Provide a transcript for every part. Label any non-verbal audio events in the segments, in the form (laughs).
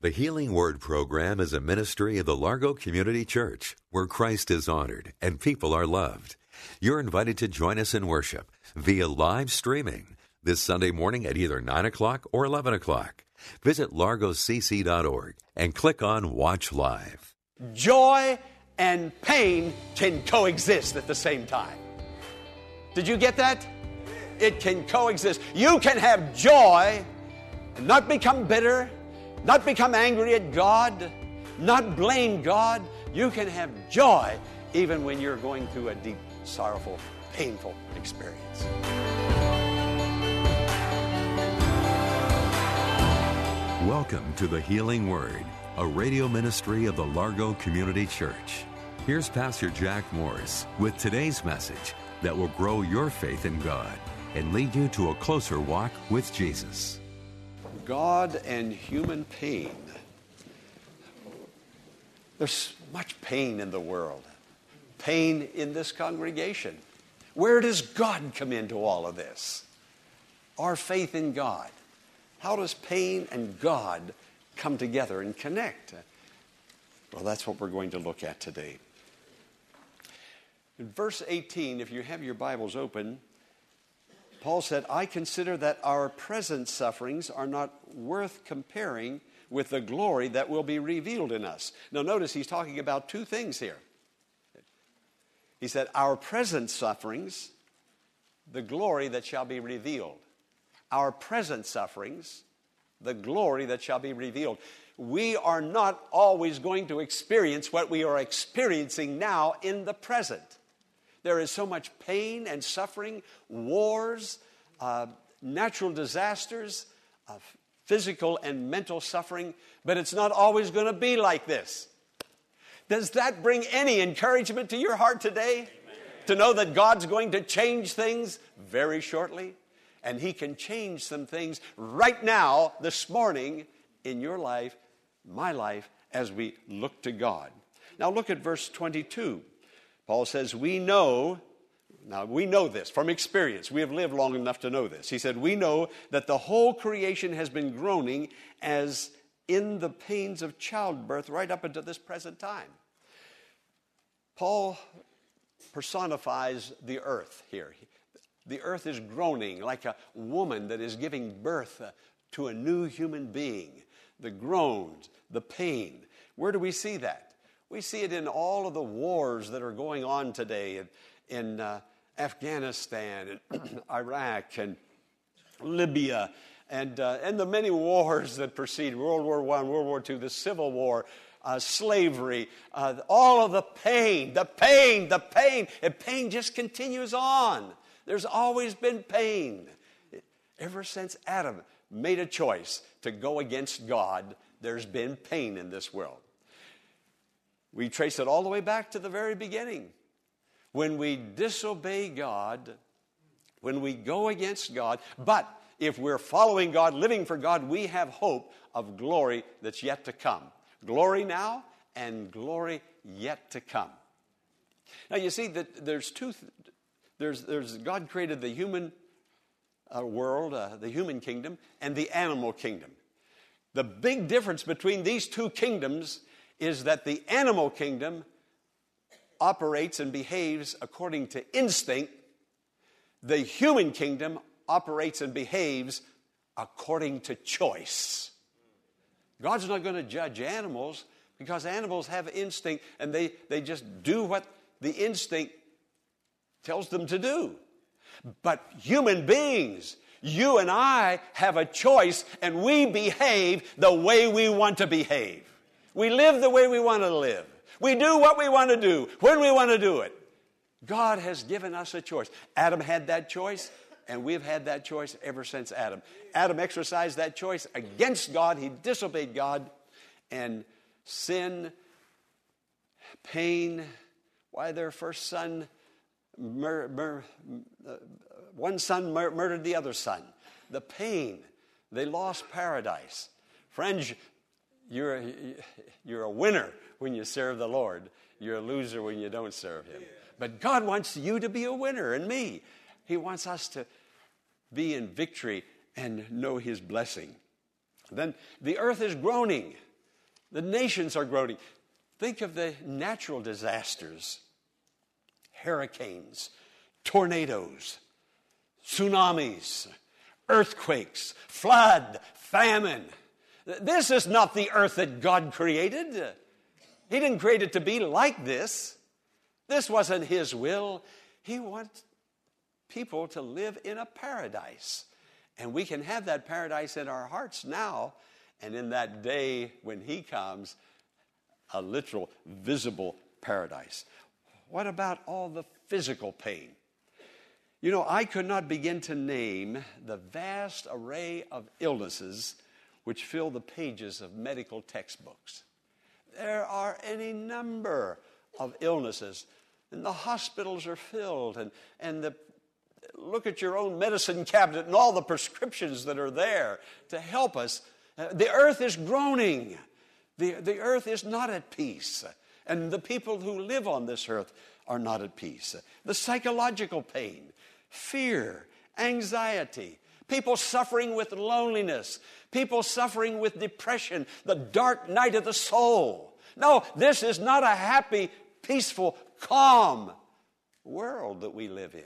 The Healing Word program is a ministry of the Largo Community Church where Christ is honored and people are loved. You're invited to join us in worship via live streaming this Sunday morning at either 9 o'clock or 11 o'clock. Visit largocc.org and click on Watch Live. Joy and pain can coexist at the same time. Did you get that? It can coexist. You can have joy and not become bitter, not become angry at God, not blame God. You can have joy even when you're going through a deep, sorrowful, painful experience. Welcome to the Healing Word, a radio ministry of the Largo Community Church. Here's Pastor Jack Morris with today's message that will grow your faith in God and lead you to a closer walk with Jesus. God and human pain. There's much pain in the world, pain in this congregation. Where does God come into all of this? Our faith in God. How does pain and God come together and connect? Well, that's what we're going to look at today. In verse 18, if you have your Bibles open, Paul said, I consider that our present sufferings are not worth comparing with the glory that will be revealed in us. Now, notice he's talking about two things here. He said, Our present sufferings, the glory that shall be revealed. Our present sufferings, the glory that shall be revealed. We are not always going to experience what we are experiencing now in the present. There is so much pain and suffering, wars, uh, natural disasters, uh, physical and mental suffering, but it's not always going to be like this. Does that bring any encouragement to your heart today? Amen. To know that God's going to change things very shortly? And He can change some things right now, this morning, in your life, my life, as we look to God. Now, look at verse 22. Paul says, We know, now we know this from experience. We have lived long enough to know this. He said, We know that the whole creation has been groaning as in the pains of childbirth right up until this present time. Paul personifies the earth here. The earth is groaning like a woman that is giving birth uh, to a new human being. The groans, the pain. Where do we see that? We see it in all of the wars that are going on today in, uh, Afghanistan and (clears throat) Iraq and Libya and, uh, and the many wars that precede World War I, World War II, the Civil War, uh, slavery, uh, all of the pain, the pain, the pain. And pain just continues on. There's always been pain. Ever since Adam made a choice to go against God, there's been pain in this world. We trace it all the way back to the very beginning. When we disobey God, when we go against God, but if we're following God, living for God, we have hope of glory that's yet to come. Glory now and glory yet to come. Now you see that there's two. There's, there's God created the human uh, world, uh, the human kingdom, and the animal kingdom. The big difference between these two kingdoms is that the animal kingdom operates and behaves according to instinct, the human kingdom operates and behaves according to choice. God's not going to judge animals because animals have instinct and they, they just do what the instinct tells them to do. But human beings, you and I have a choice and we behave the way we want to behave. We live the way we want to live. We do what we want to do when we want to do it. God has given us a choice. Adam had that choice, and we've had that choice ever since Adam. Adam exercised that choice against God, he disobeyed God. and sin, pain. Why their first son, mur- mur- uh, one son mur- murdered the other son. The pain. They lost paradise. Friends, you're, a, you're a winner when you serve the Lord. You're a loser when you don't serve Him. But God wants you to be a winner and me. He wants us to be in victory and know His blessing. Then the earth is groaning, the nations are groaning. Think of the natural disasters hurricanes, tornadoes, tsunamis, earthquakes, flood, famine. This is not the earth that God created. He didn't create it to be like this. This wasn't His will. He wants people to live in a paradise. And we can have that paradise in our hearts now, and in that day when He comes, a literal, visible paradise. What about all the physical pain? You know, I could not begin to name the vast array of illnesses which fill the pages of medical textbooks. There are any number of illnesses, and the hospitals are filled, and, and the look at your own medicine cabinet and all the prescriptions that are there to help us. Uh, the earth is groaning. The, the earth is not at peace. And the people who live on this earth are not at peace. The psychological pain, fear, anxiety, people suffering with loneliness, people suffering with depression, the dark night of the soul. No, this is not a happy, peaceful, calm world that we live in.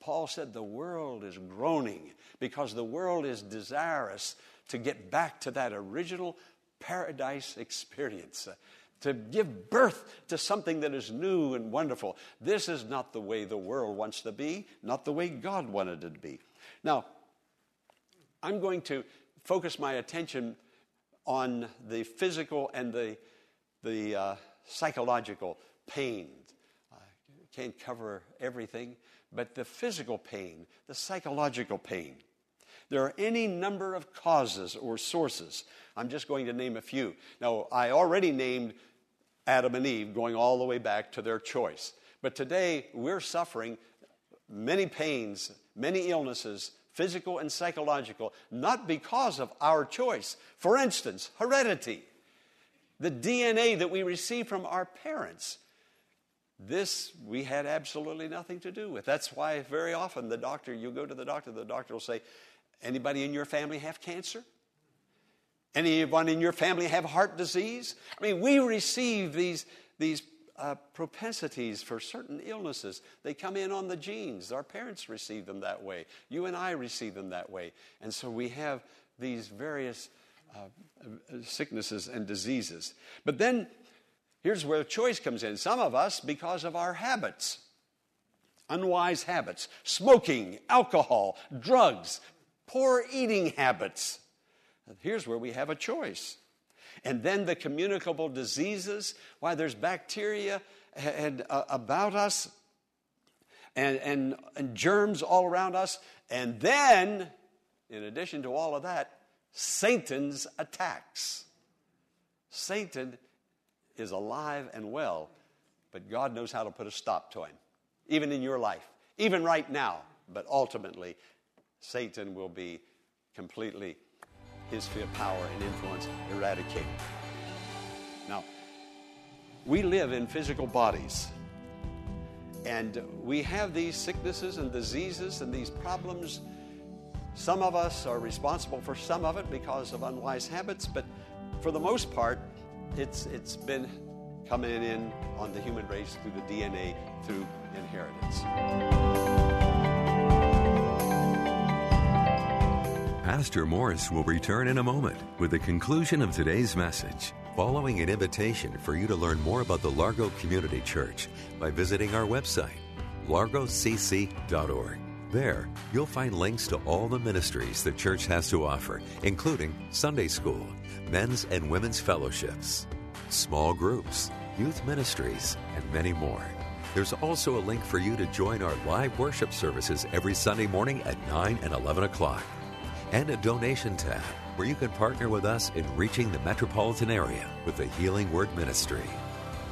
Paul said the world is groaning because the world is desirous to get back to that original paradise experience, uh, to give birth to something that is new and wonderful. This is not the way the world wants to be, not the way God wanted it to be. Now, I'm going to focus my attention on the physical and the, the uh, psychological pain. I can't cover everything, but the physical pain, the psychological pain. There are any number of causes or sources. I'm just going to name a few. Now, I already named Adam and Eve going all the way back to their choice. But today, we're suffering many pains, many illnesses, physical and psychological, not because of our choice. For instance, heredity, the DNA that we receive from our parents. This we had absolutely nothing to do with. That's why very often the doctor, you go to the doctor, the doctor will say, Anybody in your family have cancer? Anyone in your family have heart disease? I mean, we receive these, these uh, propensities for certain illnesses. They come in on the genes. Our parents receive them that way. You and I receive them that way. And so we have these various uh, sicknesses and diseases. But then here's where choice comes in. Some of us, because of our habits, unwise habits, smoking, alcohol, drugs, poor eating habits. Here's where we have a choice. And then the communicable diseases, why there's bacteria and, uh, about us and, and, and germs all around us. And then, in addition to all of that, Satan's attacks. Satan is alive and well, but God knows how to put a stop to him, even in your life, even right now. But ultimately, Satan will be completely, his sphere of power and influence eradicated. Now, we live in physical bodies. And we have these sicknesses and diseases and these problems. Some of us are responsible for some of it because of unwise habits, but for the most part, it's, it's been coming in on the human race through the DNA, through inheritance. Pastor Morris will return in a moment with the conclusion of today's message, following an invitation for you to learn more about the Largo Community Church by visiting our website, largocc.org. There, you'll find links to all the ministries the church has to offer, including Sunday school, men's and women's fellowships, small groups, youth ministries, and many more. There's also a link for you to join our live worship services every Sunday morning at 9 and 11 o'clock and a donation tab where you can partner with us in reaching the metropolitan area with the Healing Word Ministry.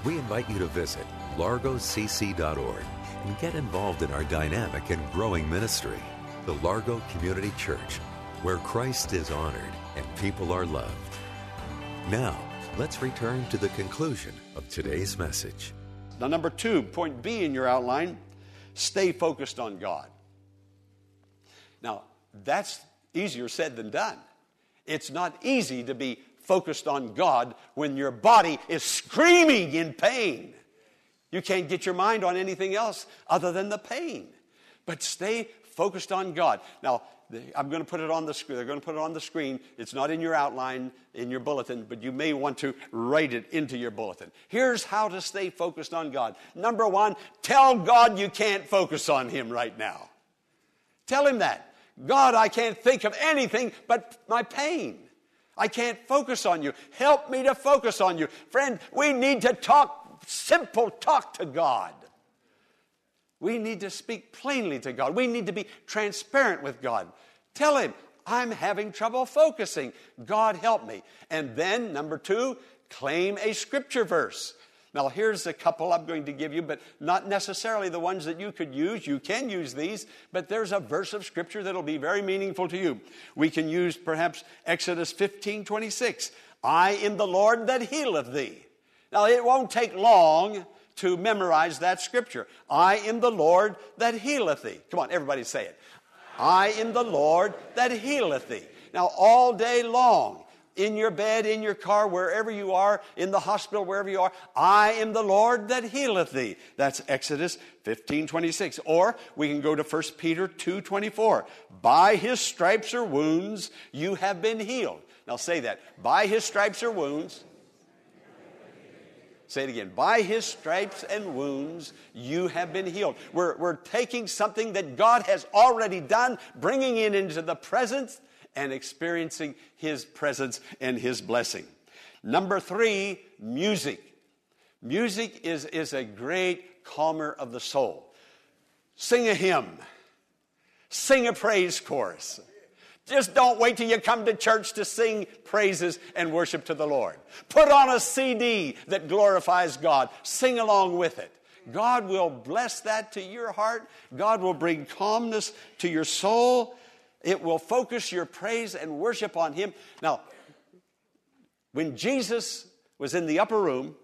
We invite you to visit largocc.org and get involved in our dynamic and growing ministry, the Largo Community Church, where Christ is honored and people are loved. Now, let's return to the conclusion of today's message. Now, number two, point B in your outline stay focused on God. Now, that's easier said than done. It's not easy to be focused on God when your body is screaming in pain. You can't get your mind on anything else other than the pain. But stay focused on God. Now, I'm going to put it on the screen. They're going to put it on the screen. It's not in your outline in your bulletin, but you may want to write it into your bulletin. Here's how to stay focused on God. Number one, tell God you can't focus on Him right now. Tell Him that. God, I can't think of anything but my pain. I can't focus on you. Help me to focus on you. Friend, we need to talk simple talk to God. We need to speak plainly to God. We need to be transparent with God. Tell Him, I'm having trouble focusing. God help me. And then, number two, claim a scripture verse. Now, here's a couple I'm going to give you, but not necessarily the ones that you could use. You can use these, but there's a verse of Scripture that'll be very meaningful to you. We can use perhaps Exodus 15 26. I am the Lord that healeth thee. Now, it won't take long to memorize that scripture. I am the Lord that healeth thee. Come on, everybody say it. I am the Lord that healeth thee. Now, all day long, in your bed, in your car, wherever you are, in the hospital, wherever you are, I am the Lord that healeth thee. That's Exodus 15 26. Or we can go to 1 Peter 2 24. By his stripes or wounds, you have been healed. Now say that. By his stripes or wounds, Say it again. By his stripes and wounds, you have been healed. We're, we're taking something that God has already done, bringing it into the presence and experiencing his presence and his blessing. Number three, music. Music is, is a great calmer of the soul. Sing a hymn, sing a praise chorus. Just don't wait till you come to church to sing praises and worship to the Lord. Put on a CD that glorifies God. Sing along with it. God will bless that to your heart. God will bring calmness to your soul. It will focus your praise and worship on Him. Now, when Jesus was in the upper room,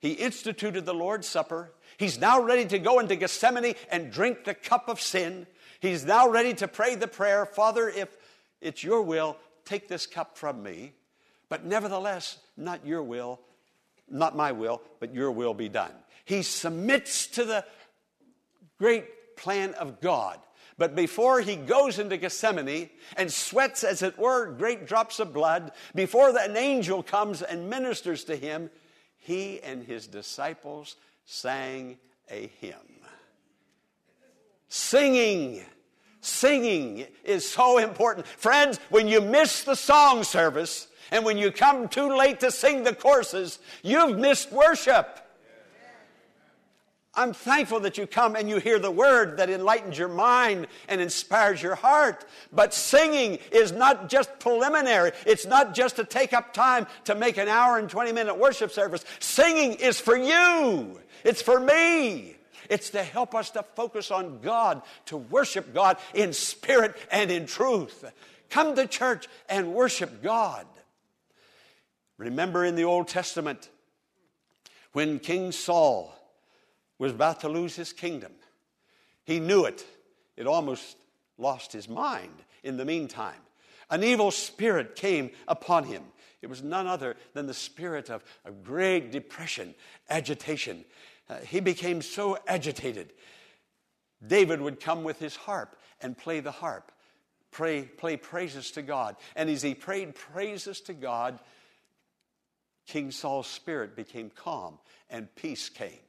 He instituted the Lord's Supper. He's now ready to go into Gethsemane and drink the cup of sin. He's now ready to pray the prayer Father, if it's your will, take this cup from me, but nevertheless, not your will, not my will, but your will be done. He submits to the great plan of God. But before he goes into Gethsemane and sweats, as it were, great drops of blood, before an angel comes and ministers to him, he and his disciples sang a hymn. Singing Singing is so important. Friends, when you miss the song service and when you come too late to sing the courses, you've missed worship. I'm thankful that you come and you hear the word that enlightens your mind and inspires your heart. But singing is not just preliminary. It's not just to take up time to make an hour and 20 minute worship service. Singing is for you. It's for me. It's to help us to focus on God, to worship God in spirit and in truth. Come to church and worship God. Remember in the Old Testament when King Saul was about to lose his kingdom, he knew it. It almost lost his mind in the meantime. An evil spirit came upon him. It was none other than the spirit of, of great depression, agitation. Uh, he became so agitated. David would come with his harp and play the harp, pray, play praises to God. And as he prayed praises to God, King Saul's spirit became calm and peace came.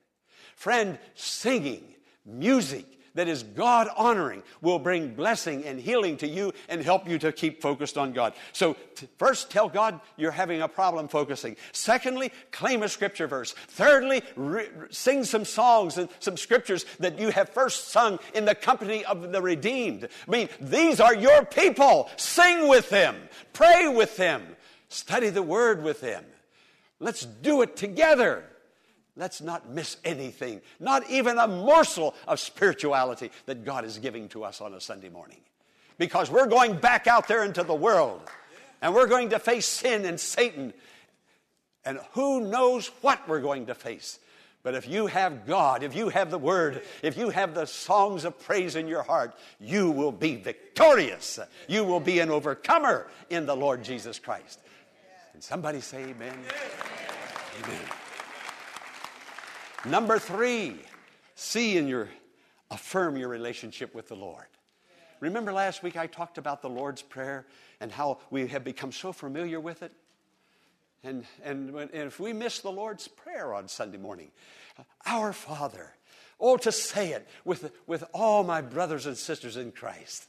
Friend, singing, music, that is God honoring will bring blessing and healing to you and help you to keep focused on God. So, t- first, tell God you're having a problem focusing. Secondly, claim a scripture verse. Thirdly, re- sing some songs and some scriptures that you have first sung in the company of the redeemed. I mean, these are your people. Sing with them, pray with them, study the word with them. Let's do it together. Let's not miss anything, not even a morsel of spirituality that God is giving to us on a Sunday morning. Because we're going back out there into the world and we're going to face sin and Satan. And who knows what we're going to face. But if you have God, if you have the Word, if you have the songs of praise in your heart, you will be victorious. You will be an overcomer in the Lord Jesus Christ. Can somebody say amen? Amen. Number three, see in your, affirm your relationship with the Lord. Remember last week I talked about the Lord's Prayer and how we have become so familiar with it? And, and, and if we miss the Lord's Prayer on Sunday morning, Our Father, oh, to say it with, with all my brothers and sisters in Christ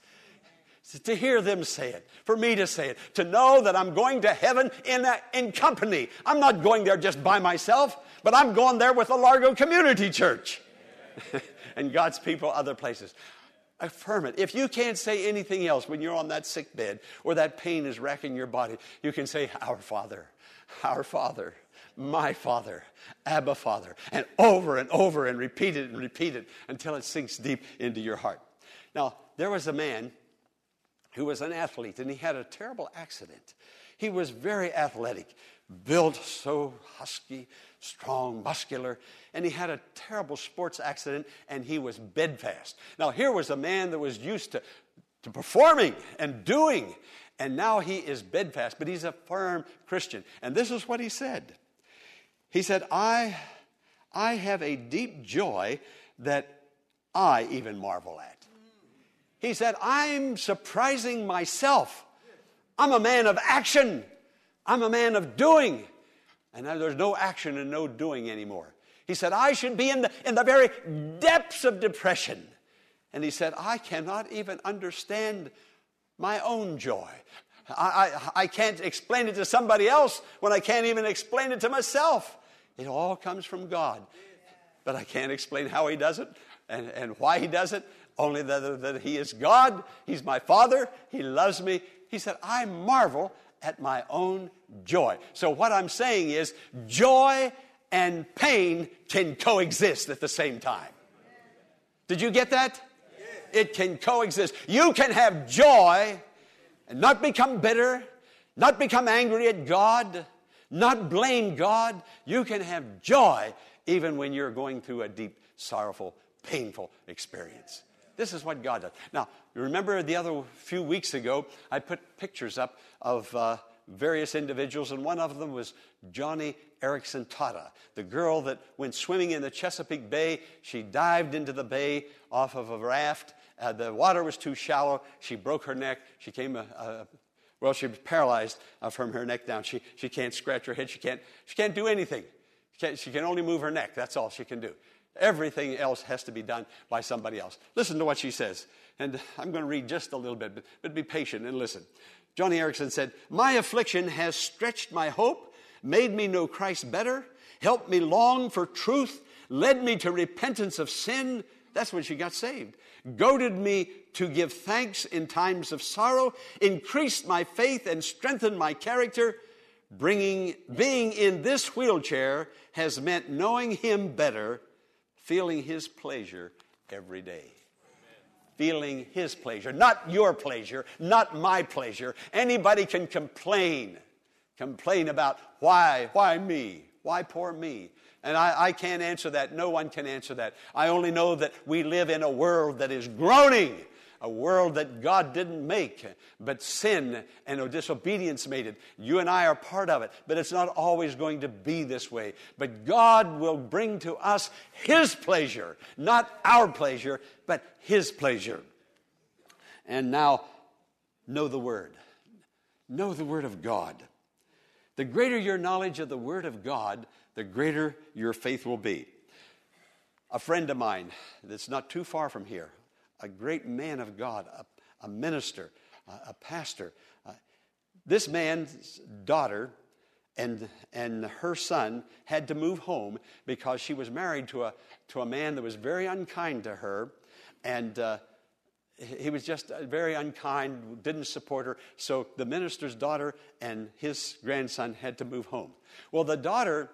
to hear them say it, for me to say it, to know that I'm going to heaven in, a, in company. I'm not going there just by myself, but I'm going there with the Largo Community Church (laughs) and God's people other places. Affirm it. If you can't say anything else when you're on that sick bed or that pain is racking your body, you can say, Our Father, our Father, my Father, Abba Father, and over and over and repeat it and repeat it until it sinks deep into your heart. Now, there was a man who was an athlete, and he had a terrible accident. He was very athletic, built so husky, strong, muscular, and he had a terrible sports accident, and he was bedfast. Now, here was a man that was used to, to performing and doing, and now he is bedfast, but he's a firm Christian. And this is what he said He said, I, I have a deep joy that I even marvel at. He said, I'm surprising myself. I'm a man of action. I'm a man of doing. And now there's no action and no doing anymore. He said, I should be in the, in the very depths of depression. And he said, I cannot even understand my own joy. I, I, I can't explain it to somebody else when I can't even explain it to myself. It all comes from God. But I can't explain how he does it and, and why he does it only that, that He is God, He's my Father, He loves me. He said, I marvel at my own joy. So, what I'm saying is, joy and pain can coexist at the same time. Did you get that? It can coexist. You can have joy and not become bitter, not become angry at God, not blame God. You can have joy even when you're going through a deep, sorrowful, painful experience. This is what God does. Now, remember the other few weeks ago, I put pictures up of uh, various individuals, and one of them was Joni Eareckson Tada, the girl that went swimming in the Chesapeake Bay. She dived into the bay off of a raft. Uh, the water was too shallow. She broke her neck. She came a, a well, she was paralyzed uh, from her neck down. She, she can't scratch her head. She can't, she can't do anything. She, she can only move her neck. That's all she can do. Everything else has to be done by somebody else. Listen to what she says. And I'm going to read just a little bit, but, be patient and listen. Joni Eareckson said, My affliction has stretched my hope, made me know Christ better, helped me long for truth, led me to repentance of sin. That's when she got saved. Goaded me to give thanks in times of sorrow, increased my faith and strengthened my character. Bringing, being in this wheelchair has meant knowing Him better feeling His pleasure every day. Feeling His pleasure, not your pleasure, not my pleasure. Anybody can complain, complain about why, why me, why poor me. And I, I can't answer that. No one can answer that. I only know that we live in a world that is groaning a world that God didn't make, but sin and disobedience made it. You and I are part of it, but it's not always going to be this way. But God will bring to us His pleasure, not our pleasure, but His pleasure. And now, know the Word. Know the Word of God. The greater your knowledge of the Word of God, the greater your faith will be. A friend of mine that's not too far from here a great man of God, a, a minister, a, a pastor. Uh, this man's daughter and, and her son had to move home because she was married to a, to a man that was very unkind to her. And uh, he was just very unkind, didn't support her. So the minister's daughter and his grandson had to move home. Well, the daughter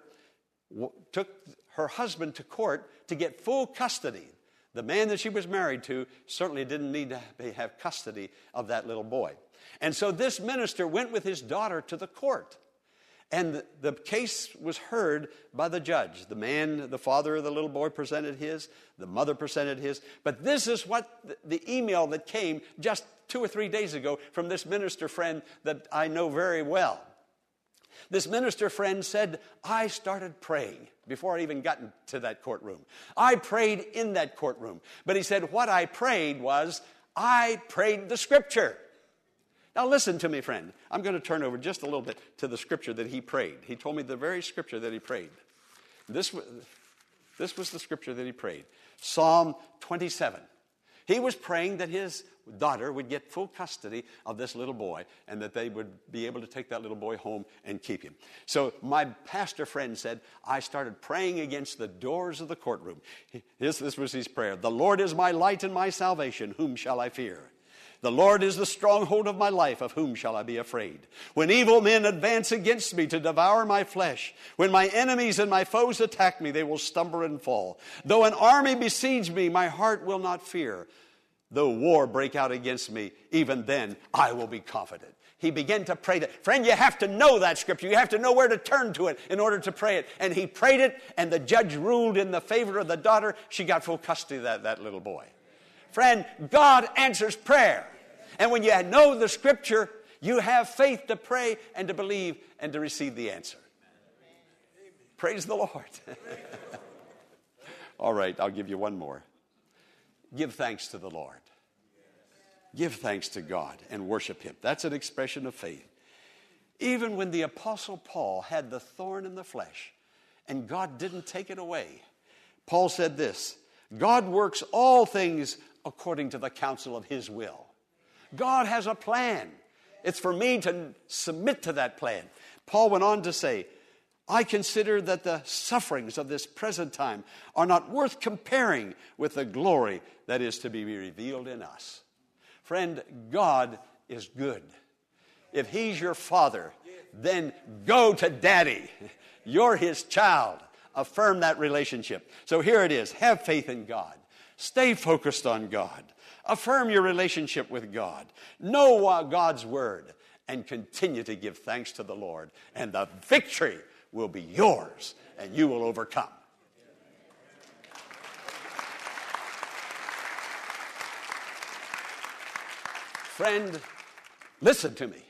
w- took her husband to court to get full custody. The man that she was married to certainly didn't need to have custody of that little boy. And so this minister went with his daughter to the court. And the case was heard by the judge. The man, the father of the little boy, presented his, the mother presented his. But this is what the email that came just two or three days ago from this minister friend that I know very well. This minister friend said, I started praying before I even got to that courtroom. I prayed in that courtroom. But he said, What I prayed was, I prayed the scripture. Now, listen to me, friend. I'm going to turn over just a little bit to the scripture that he prayed. He told me the very scripture that he prayed. This, this was the scripture that he prayed Psalm 27. He was praying that his daughter would get full custody of this little boy and that they would be able to take that little boy home and keep him. So, my pastor friend said, I started praying against the doors of the courtroom. This, this was his prayer The Lord is my light and my salvation. Whom shall I fear? The Lord is the stronghold of my life. Of whom shall I be afraid? When evil men advance against me to devour my flesh, when my enemies and my foes attack me, they will stumble and fall. Though an army besiege me, my heart will not fear. Though war break out against me, even then I will be confident. He began to pray that. Friend, you have to know that scripture. You have to know where to turn to it in order to pray it. And he prayed it, and the judge ruled in the favor of the daughter. She got full custody of that, that little boy. Friend, God answers prayer. And when you know the scripture, you have faith to pray and to believe and to receive the answer. Praise the Lord. (laughs) All right, I'll give you one more. Give thanks to the Lord. Give thanks to God and worship Him. That's an expression of faith. Even when the Apostle Paul had the thorn in the flesh and God didn't take it away, Paul said this God works all things according to the counsel of His will. God has a plan. It's for me to submit to that plan. Paul went on to say, I consider that the sufferings of this present time are not worth comparing with the glory that is to be revealed in us. Friend, God is good. If He's your father, then go to daddy. You're His child. Affirm that relationship. So here it is have faith in God, stay focused on God. Affirm your relationship with God. Know God's word and continue to give thanks to the Lord. And the victory will be yours and you will overcome. Friend, listen to me.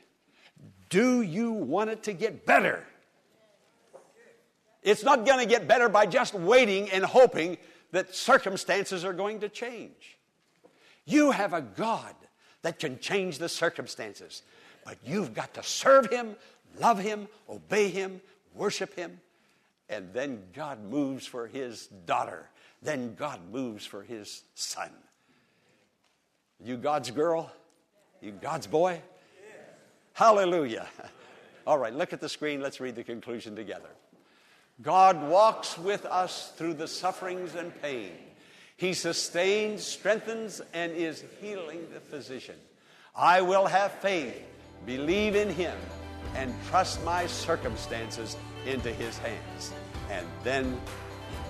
Do you want it to get better? It's not going to get better by just waiting and hoping that circumstances are going to change. You have a God that can change the circumstances, but you've got to serve Him, love Him, obey Him, worship Him, and then God moves for His daughter. Then God moves for His son. You God's girl? You God's boy? Hallelujah. (laughs) All right, look at the screen. Let's read the conclusion together. God walks with us through the sufferings and pain he sustains, strengthens, and is healing the physician. I will have faith, believe in him, and trust my circumstances into his hands. And then,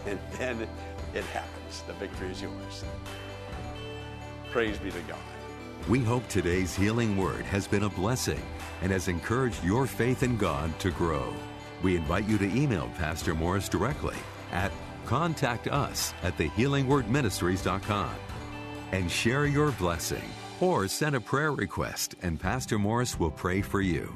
and then it happens. The victory is yours. Praise be to God. We hope today's healing word has been a blessing and has encouraged your faith in God to grow. We invite you to email Pastor Morris directly at contact us at thehealingwordministries.com and share your blessing or send a prayer request and Pastor Morris will pray for you.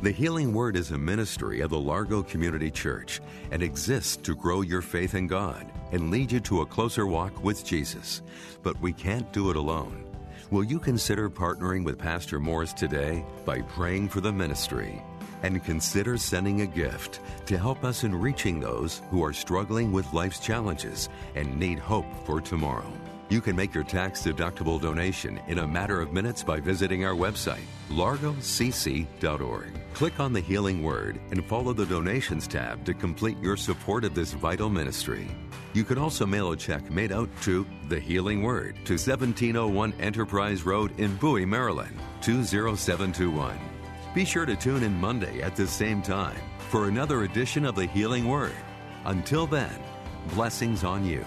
The Healing Word is a ministry of the Largo Community Church and exists to grow your faith in God and lead you to a closer walk with Jesus. But we can't do it alone. Will you consider partnering with Pastor Morris today by praying for the ministry? and consider sending a gift to help us in reaching those who are struggling with life's challenges and need hope for tomorrow. You can make your tax deductible donation in a matter of minutes by visiting our website, largocc.org. Click on the Healing Word and follow the Donations tab to complete your support of this vital ministry. You can also mail a check made out to The Healing Word to 1701 Enterprise Road in Bowie, Maryland, 20721. Be sure to tune in Monday at the same time for another edition of The Healing Word. Until then, blessings on you.